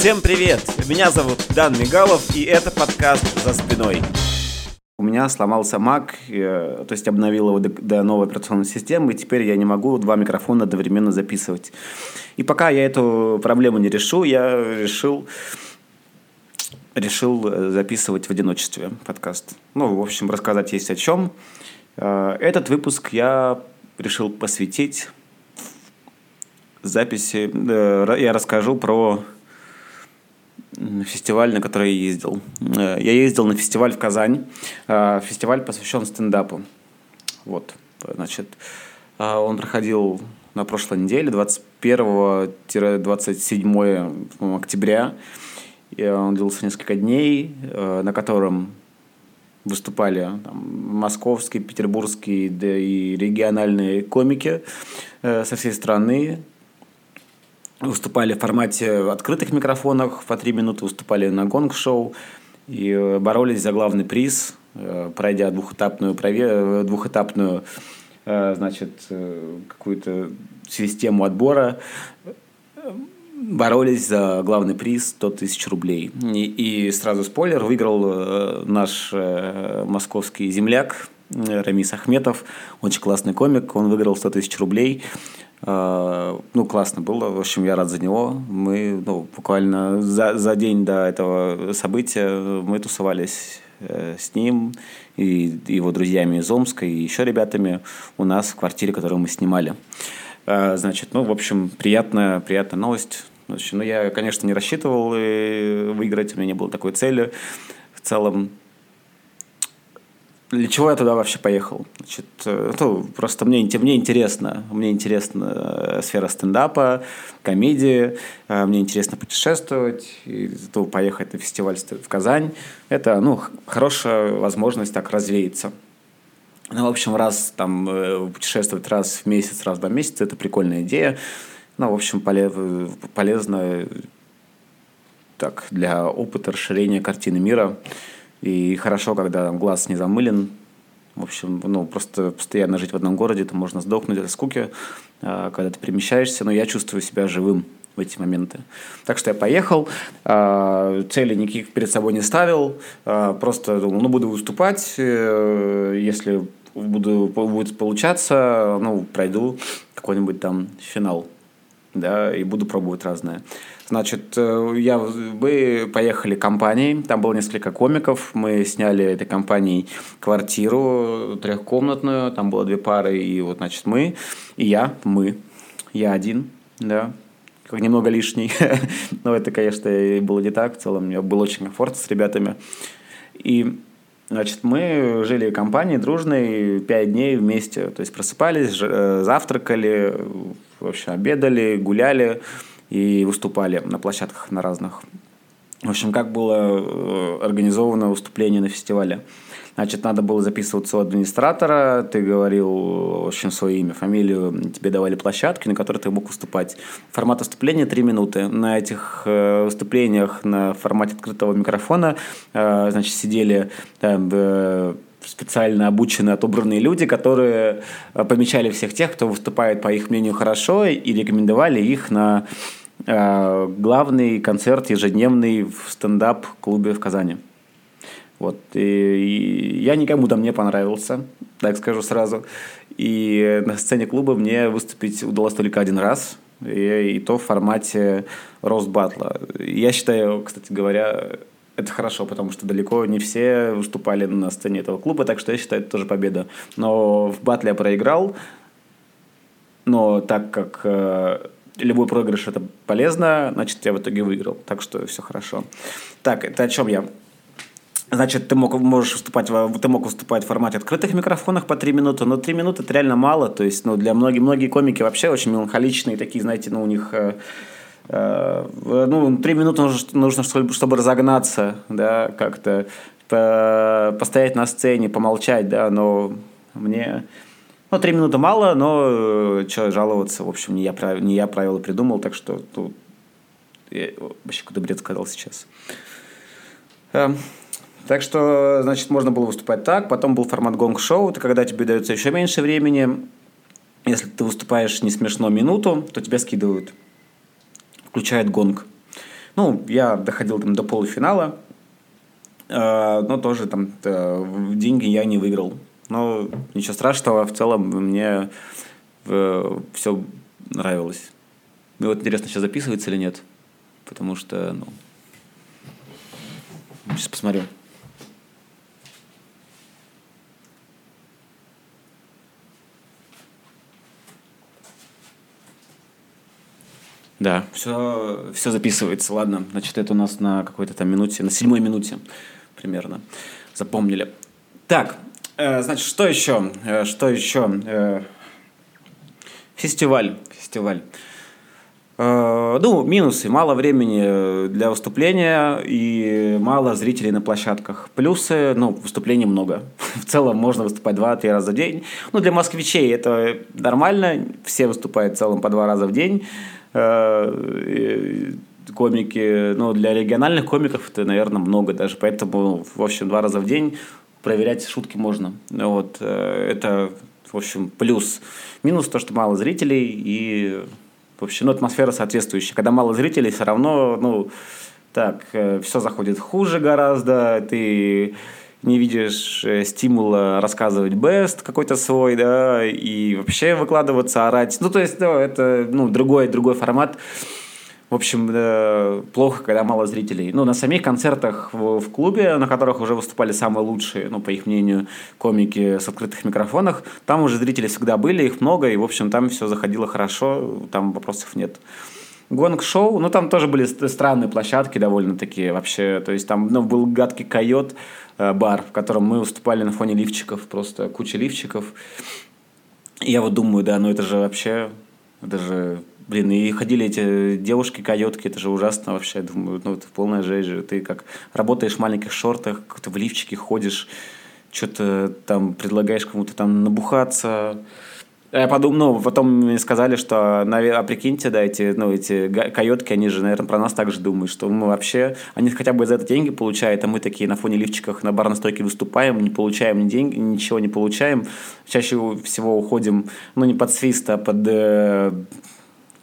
Всем привет! Меня зовут Дан Мигалов, и это подкаст «За спиной». У меня сломался Mac, э, то есть обновил его до, новой операционной системы, и теперь я не могу два микрофона одновременно записывать. И пока я эту проблему не решу, я решил решил э, записывать в одиночестве подкаст. Ну, в общем, рассказать есть о чем. Э, этот выпуск я решил посвятить записи. Я расскажу про фестиваль, на который я ездил. Э, я ездил на фестиваль в Казань. Фестиваль посвящен стендапу. Вот, значит, он проходил на прошлой неделе, 21-27 октября. И он длился несколько дней, э, на котором выступали там, московские, петербургские, да и региональные комики э, со всей страны. Выступали в формате открытых микрофонов по три минуты, выступали на гонг-шоу и э, боролись за главный приз, пройдя двухэтапную, двухэтапную значит, какую-то систему отбора боролись за главный приз 100 тысяч рублей. И, и сразу спойлер, выиграл э, наш э, московский земляк э, Рамис Ахметов, очень классный комик, он выиграл 100 тысяч рублей. Ну, классно было, в общем, я рад за него. Мы ну, буквально за, за день до этого события мы тусовались э, с ним и его друзьями из Омска и еще ребятами у нас в квартире, которую мы снимали. Э, значит, ну, в общем, приятная, приятная новость. Значит, ну, я, конечно, не рассчитывал э, выиграть, у меня не было такой цели. В целом, для чего я туда вообще поехал? Значит, э, ну, просто мне, мне интересно. Мне интересна э, сфера стендапа, комедии. Мне интересно путешествовать. И ну, поехать на фестиваль в Казань. Это ну, хорошая возможность так развеяться. Ну, в общем, раз там путешествовать раз в месяц, раз в два месяца – это прикольная идея. Ну, в общем, полезно так, для опыта расширения картины мира. И хорошо, когда там, глаз не замылен. В общем, ну, просто постоянно жить в одном городе, это можно сдохнуть от скуки, а, когда ты перемещаешься. Но я чувствую себя живым в эти моменты. Так что я поехал, а, цели никаких перед собой не ставил, а, просто думал, ну, буду выступать, э, если буду, будет получаться, ну, пройду какой-нибудь там финал да, и буду пробовать разное. Значит, э, я, мы поехали компанией, там было несколько комиков, мы сняли этой компанией квартиру трехкомнатную, там было две пары, и вот, значит, мы, и я, мы, я один, да, как немного лишний, но это, конечно, было не так, в целом мне было очень комфортно с ребятами. И Значит, мы жили в компании дружной пять дней вместе. То есть просыпались, э, завтракали, в общем, обедали, гуляли и выступали на площадках на разных. В общем, как было э, организовано выступление на фестивале. Значит, надо было записываться у администратора, ты говорил, в общем, свое имя, фамилию, тебе давали площадки, на которых ты мог выступать. Формат выступления 3 минуты. На этих э, выступлениях на формате открытого микрофона, э, значит, сидели э, специально обученные, отобранные люди, которые помечали всех тех, кто выступает, по их мнению, хорошо, и рекомендовали их на главный концерт ежедневный в стендап-клубе в Казани. Вот. И, и я никому там не понравился, так скажу сразу. И на сцене клуба мне выступить удалось только один раз, и, и то в формате рост батла. Я считаю, кстати говоря, это хорошо, потому что далеко не все выступали на сцене этого клуба, так что я считаю, это тоже победа. Но в батле я проиграл, но так как э, любой проигрыш это полезно, значит, я в итоге выиграл. Так что все хорошо. Так, это о чем я? Значит, ты мог, можешь выступать, ты мог выступать в формате открытых микрофонов по 3 минуты, но 3 минуты это реально мало. То есть, ну, для многих, многие комики вообще очень меланхоличные, такие, знаете, ну, у них э, э, ну, 3 минуты нужно, нужно чтобы, разогнаться, да, как-то по, постоять на сцене, помолчать, да, но мне... Ну, 3 минуты мало, но э, что жаловаться, в общем, не я, не я правила придумал, так что тут я вообще какой-то бред сказал сейчас. Эм, так что, значит, можно было выступать так. Потом был формат гонг-шоу. Это когда тебе дается еще меньше времени. Если ты выступаешь не смешно минуту, то тебя скидывают. Включает гонг. Ну, я доходил там до полуфинала, э, но тоже там э, деньги я не выиграл. Но ничего страшного, в целом мне э, все нравилось. Мне вот интересно, сейчас записывается или нет. Потому что, ну... Сейчас посмотрю. Да, все, все записывается. Ладно, значит, это у нас на какой-то там минуте, на седьмой минуте примерно. Запомнили. Так, значит, что еще? Э, что еще? Э, фестиваль. Фестиваль. Э, ну, минусы. Мало времени для выступления и мало зрителей на площадках. Плюсы, ну, выступлений много. В целом можно выступать два-три раза в день. Ну, для москвичей это нормально. Все выступают в целом по два раза в день. Э, комики, ну, для региональных комиков это, наверное, много даже. Поэтому, в общем, два раза в день проверять шутки можно. Вот. Э, это, в общем, плюс. Минус то, что мало зрителей и в общем, ну, атмосфера соответствующая. Когда мало зрителей, все равно, ну, так, э, все заходит хуже гораздо, ты не видишь э, стимула рассказывать бест какой-то свой, да, и вообще выкладываться, орать. Ну, то есть, да, это, ну, другой, другой формат. В общем, э, плохо, когда мало зрителей. Ну, на самих концертах в, в клубе, на которых уже выступали самые лучшие, ну, по их мнению, комики с открытых микрофонах, там уже зрители всегда были, их много, и, в общем, там все заходило хорошо, там вопросов нет. Гонг-шоу, ну, там тоже были странные площадки довольно такие вообще, то есть там ну, был гадкий койот, э, бар, в котором мы выступали на фоне лифчиков, просто куча лифчиков. И я вот думаю, да, ну это же вообще, это же Блин, и ходили эти девушки-койотки, это же ужасно вообще. Думаю, ну, это полная жесть же. Ты как работаешь в маленьких шортах, как-то в лифчике ходишь, что-то там предлагаешь кому-то там набухаться. Я подумал, ну, потом мне сказали, что, а прикиньте, да, эти, ну, эти койотки, они же, наверное, про нас так же думают, что мы вообще, они хотя бы за это деньги получают, а мы такие на фоне лифчиках на барной стойке выступаем, не получаем ни деньги, ничего не получаем. Чаще всего уходим, ну, не под свист, а под э,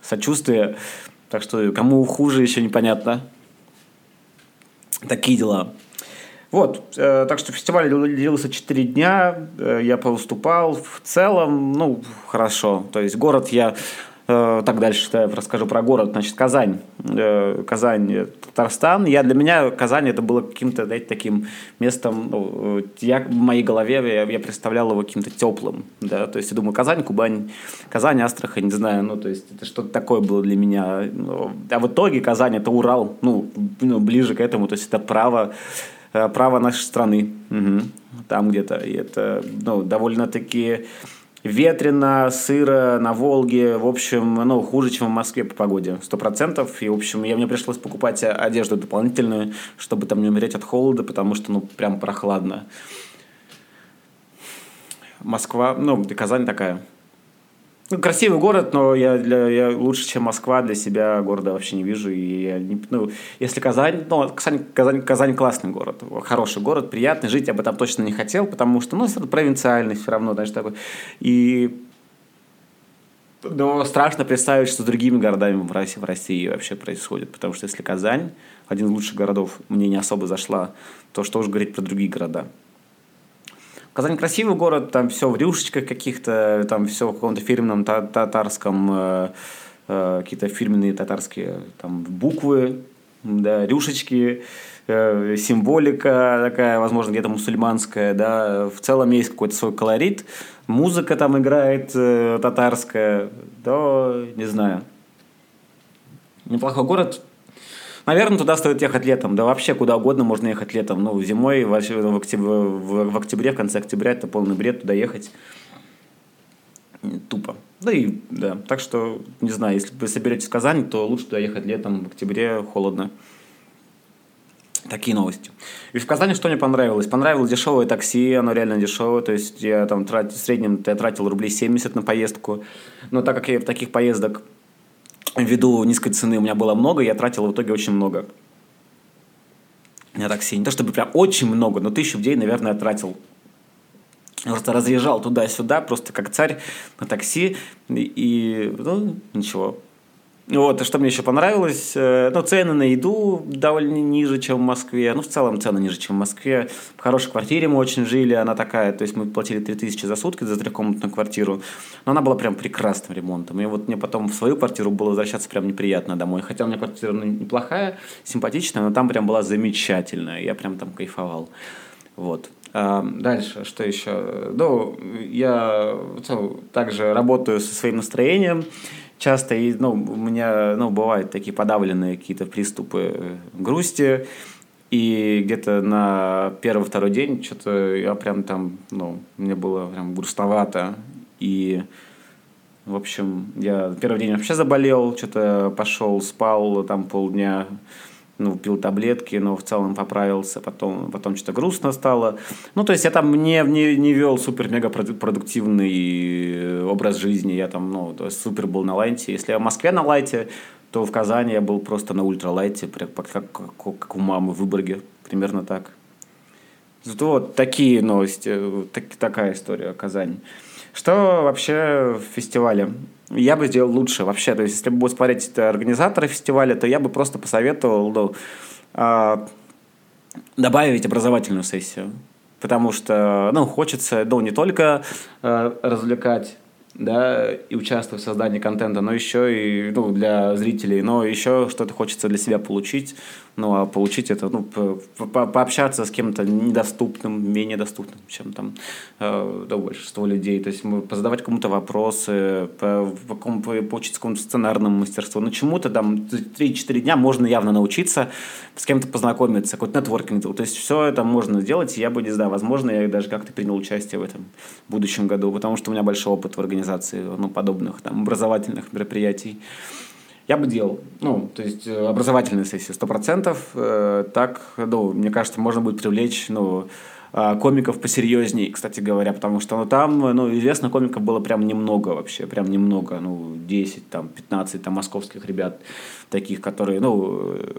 сочувствие. Так что кому хуже, еще непонятно. Такие дела. Вот, э, так что фестиваль длился 4 дня, э, я повыступал. В целом, ну, хорошо. То есть город я Э, так дальше я расскажу про город. Значит, Казань. Казань, Татарстан. Я, для меня Казань это было каким-то, знаете, таким местом, ну, я, в моей голове я, я представлял его каким-то теплым. Да? То есть я думаю, Казань, Кубань, Казань, Астрахань, не знаю, ну, то есть это что-то такое было для меня. Ну, а в итоге Казань это Урал, ну, ну ближе к этому, то есть это право право нашей страны. Угу. Там где-то. И это ну, довольно-таки ветрено, сыро на Волге, в общем, ну, хуже, чем в Москве по погоде, сто процентов. И, в общем, я, мне пришлось покупать одежду дополнительную, чтобы там не умереть от холода, потому что, ну, прям прохладно. Москва, ну, Казань такая – ну, красивый город, но я, для, я лучше, чем Москва, для себя города вообще не вижу. И я не, ну, если Казань, ну, Казань, Казань, Казань классный город, хороший город, приятный, жить я бы там точно не хотел, потому что, ну, провинциальный все равно, знаешь, такой. И но страшно представить, что с другими городами в России, в России вообще происходит. Потому что если Казань, один из лучших городов, мне не особо зашла, то что уж говорить про другие города. Казань красивый город, там все в рюшечках каких-то, там все в каком-то фирменном татарском, э, э, какие-то фирменные татарские там буквы, да, рюшечки, э, символика такая, возможно, где-то мусульманская, да, в целом есть какой-то свой колорит, музыка там играет татарская, да, не знаю. Неплохой город, Наверное, туда стоит ехать летом. Да вообще куда угодно можно ехать летом. Ну, зимой, в, в, октябре, в, в октябре, в конце октября, это полный бред туда ехать. Тупо. Да и, да. Так что, не знаю, если вы соберетесь в Казань, то лучше туда ехать летом, в октябре холодно. Такие новости. И в Казани что мне понравилось? Понравилось дешевое такси, оно реально дешевое. То есть я там трат... в среднем я тратил рублей 70 на поездку. Но так как я в таких поездок ввиду низкой цены у меня было много, я тратил в итоге очень много на такси. Не то чтобы прям очень много, но тысячу в день, наверное, я тратил. Просто разъезжал туда-сюда, просто как царь на такси. И, ну, ничего. Вот, и что мне еще понравилось, э, ну, цены на еду довольно ниже, чем в Москве. Ну, в целом цены ниже, чем в Москве. В хорошей квартире мы очень жили, она такая, то есть мы платили 3000 за сутки за трехкомнатную квартиру. Но она была прям прекрасным ремонтом. И вот мне потом в свою квартиру было возвращаться прям неприятно домой. Хотя у меня квартира ну, неплохая, симпатичная, но там прям была замечательная. Я прям там кайфовал. Вот. А дальше, что еще? Ну, я также работаю со своим настроением часто и, ну, у меня ну, бывают такие подавленные какие-то приступы э, грусти, и где-то на первый-второй день что-то я прям там, ну, мне было прям грустновато. И, в общем, я первый день вообще заболел, что-то пошел, спал там полдня, ну, пил таблетки, но в целом поправился, потом, потом что-то грустно стало. Ну, то есть я там не, не, не вел супер-мега продуктивный э, образ жизни, я там, ну, то есть супер был на лайте. Если я в Москве на лайте, то в Казани я был просто на ультралайте, как, как, как у мамы в Выборге, примерно так. Вот такие новости, так, такая история о Казани. Что вообще в фестивале? Я бы сделал лучше вообще. То есть, если бы смотреть организаторы фестиваля, то я бы просто посоветовал ну, э, добавить образовательную сессию. Потому что, ну, хочется, ну, не только э, развлекать да, и участвовать в создании контента, но еще и ну, для зрителей, но еще что-то хочется для себя получить, ну, а получить это, ну, по -по пообщаться с кем-то недоступным, менее доступным, чем там э, да, большинство людей, то есть позадавать кому-то вопросы, по, по, по, поучиться какому-то сценарному мастерству, ну, чему-то там 3-4 дня можно явно научиться, с кем-то познакомиться, какой-то нетворкинг, то есть все это можно сделать, и я бы, не знаю, возможно, я даже как-то принял участие в этом в будущем году, потому что у меня большой опыт в организации организации ну, подобных там, образовательных мероприятий. Я бы делал, ну, то есть э, образовательные сессии, сто процентов. Э, так, ну, мне кажется, можно будет привлечь, ну, а, комиков посерьезней, кстати говоря, потому что ну, там, ну, известно, комиков было прям немного вообще, прям немного, ну, 10, там, 15 там, московских ребят, таких, которые, ну, э,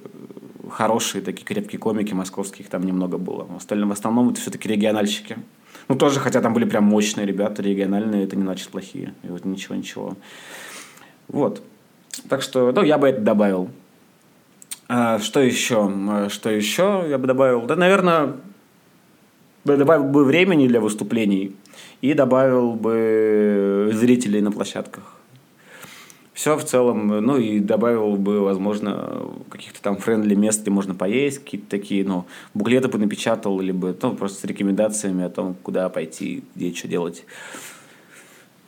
хорошие, такие крепкие комики московских там немного было. В остальном, в основном это все-таки региональщики. Ну, тоже, хотя там были прям мощные ребята, региональные, это не значит плохие. И вот ничего, ничего. Вот. Так что, ну, я бы это добавил. А, что еще? А, что еще я бы добавил? Да, наверное, добавил бы времени для выступлений и добавил бы зрителей на площадках все в целом, ну и добавил бы, возможно, каких-то там френдли мест, где можно поесть, какие-то такие, ну, буклеты бы напечатал, либо ну, просто с рекомендациями о том, куда пойти, где что делать.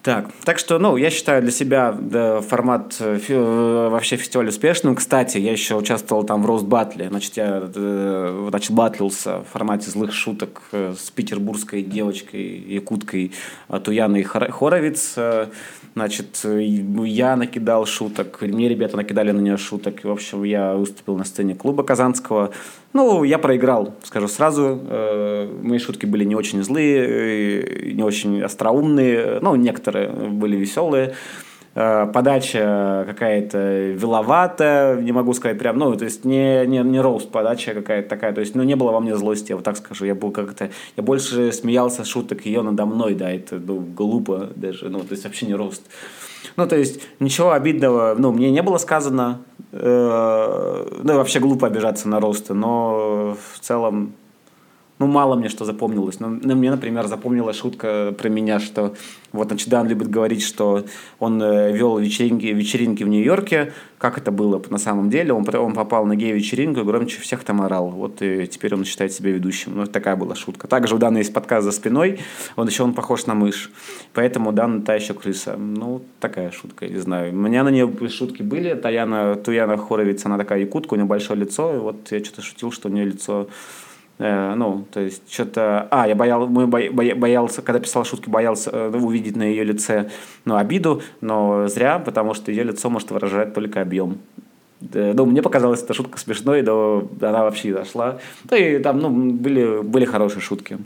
Так, так что, ну, я считаю для себя да, формат э, фи, э, вообще фестиваля успешным. Кстати, я еще участвовал там в рост батле. Значит, я э, значит, батлился в формате злых шуток с петербургской девочкой, якуткой Туяной Хоровиц. Значит, я накидал шуток, мне ребята накидали на нее шуток. В общем, я выступил на сцене клуба Казанского. Ну, я проиграл, скажу сразу. Э, мои шутки были не очень злые, не очень остроумные. Ну, некоторые были веселые. Э, подача какая-то виловатая, не могу сказать прям, ну, то есть не, не, не роуст подача какая-то такая, то есть, ну, не было во мне злости, я вот так скажу, я был как-то, я больше смеялся шуток ее надо мной, да, это ну, глупо даже, ну, то есть вообще не рост. Ну, то есть ничего обидного, ну, мне не было сказано, э, ну, вообще глупо обижаться на росты, но в целом ну, мало мне что запомнилось. Но, ну, мне, например, запомнилась шутка про меня, что вот, значит, Дан любит говорить, что он э, вел вечеринки, вечеринки в Нью-Йорке. Как это было на самом деле? Он, он попал на гей-вечеринку и громче всех там орал. Вот и теперь он считает себя ведущим. Ну, такая была шутка. Также у Дана есть подкаст за спиной. Он еще он похож на мышь. Поэтому Дан та еще крыса. Ну, такая шутка, я не знаю. У меня на нее шутки были. Таяна, Туяна Хоровиц, она такая якутка, у нее большое лицо. И вот я что-то шутил, что у нее лицо Э, ну, то есть что-то... А, я боял, мы боялся, когда писал шутки, боялся э, увидеть на ее лице ну, обиду, но зря, потому что ее лицо может выражать только объем. Ну, мне показалась эта шутка смешной, но она вообще не зашла. Да и там, ну, были, были хорошие шутки.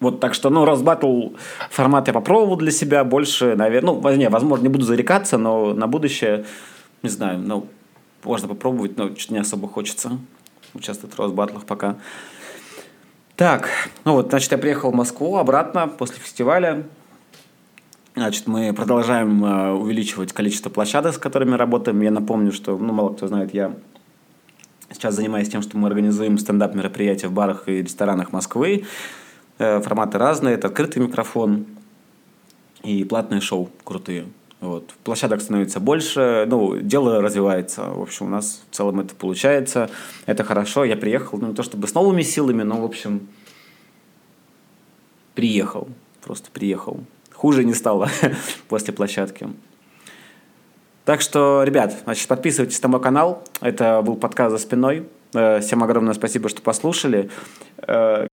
Вот, так что, ну, Росбаттл формат я попробовал для себя, больше, наверное, ну, не, возможно, не буду зарекаться, но на будущее, не знаю, ну, можно попробовать, но что-то не особо хочется участвовать в Росбаттлах пока. Так, ну вот, значит, я приехал в Москву обратно после фестиваля. Значит, мы продолжаем э, увеличивать количество площадок, с которыми работаем. Я напомню, что, ну, мало кто знает, я сейчас занимаюсь тем, что мы организуем стендап-мероприятия в барах и ресторанах Москвы. Э, форматы разные. Это открытый микрофон и платные шоу крутые. Вот. Площадок становится больше, ну, дело развивается. В общем, у нас в целом это получается. Это хорошо. Я приехал, ну, не то чтобы с новыми силами, но, в общем, приехал. Просто приехал. Хуже не стало после площадки. Так что, ребят, значит, подписывайтесь на мой канал. Это был подкаст «За спиной». Э, всем огромное спасибо, что послушали. Э,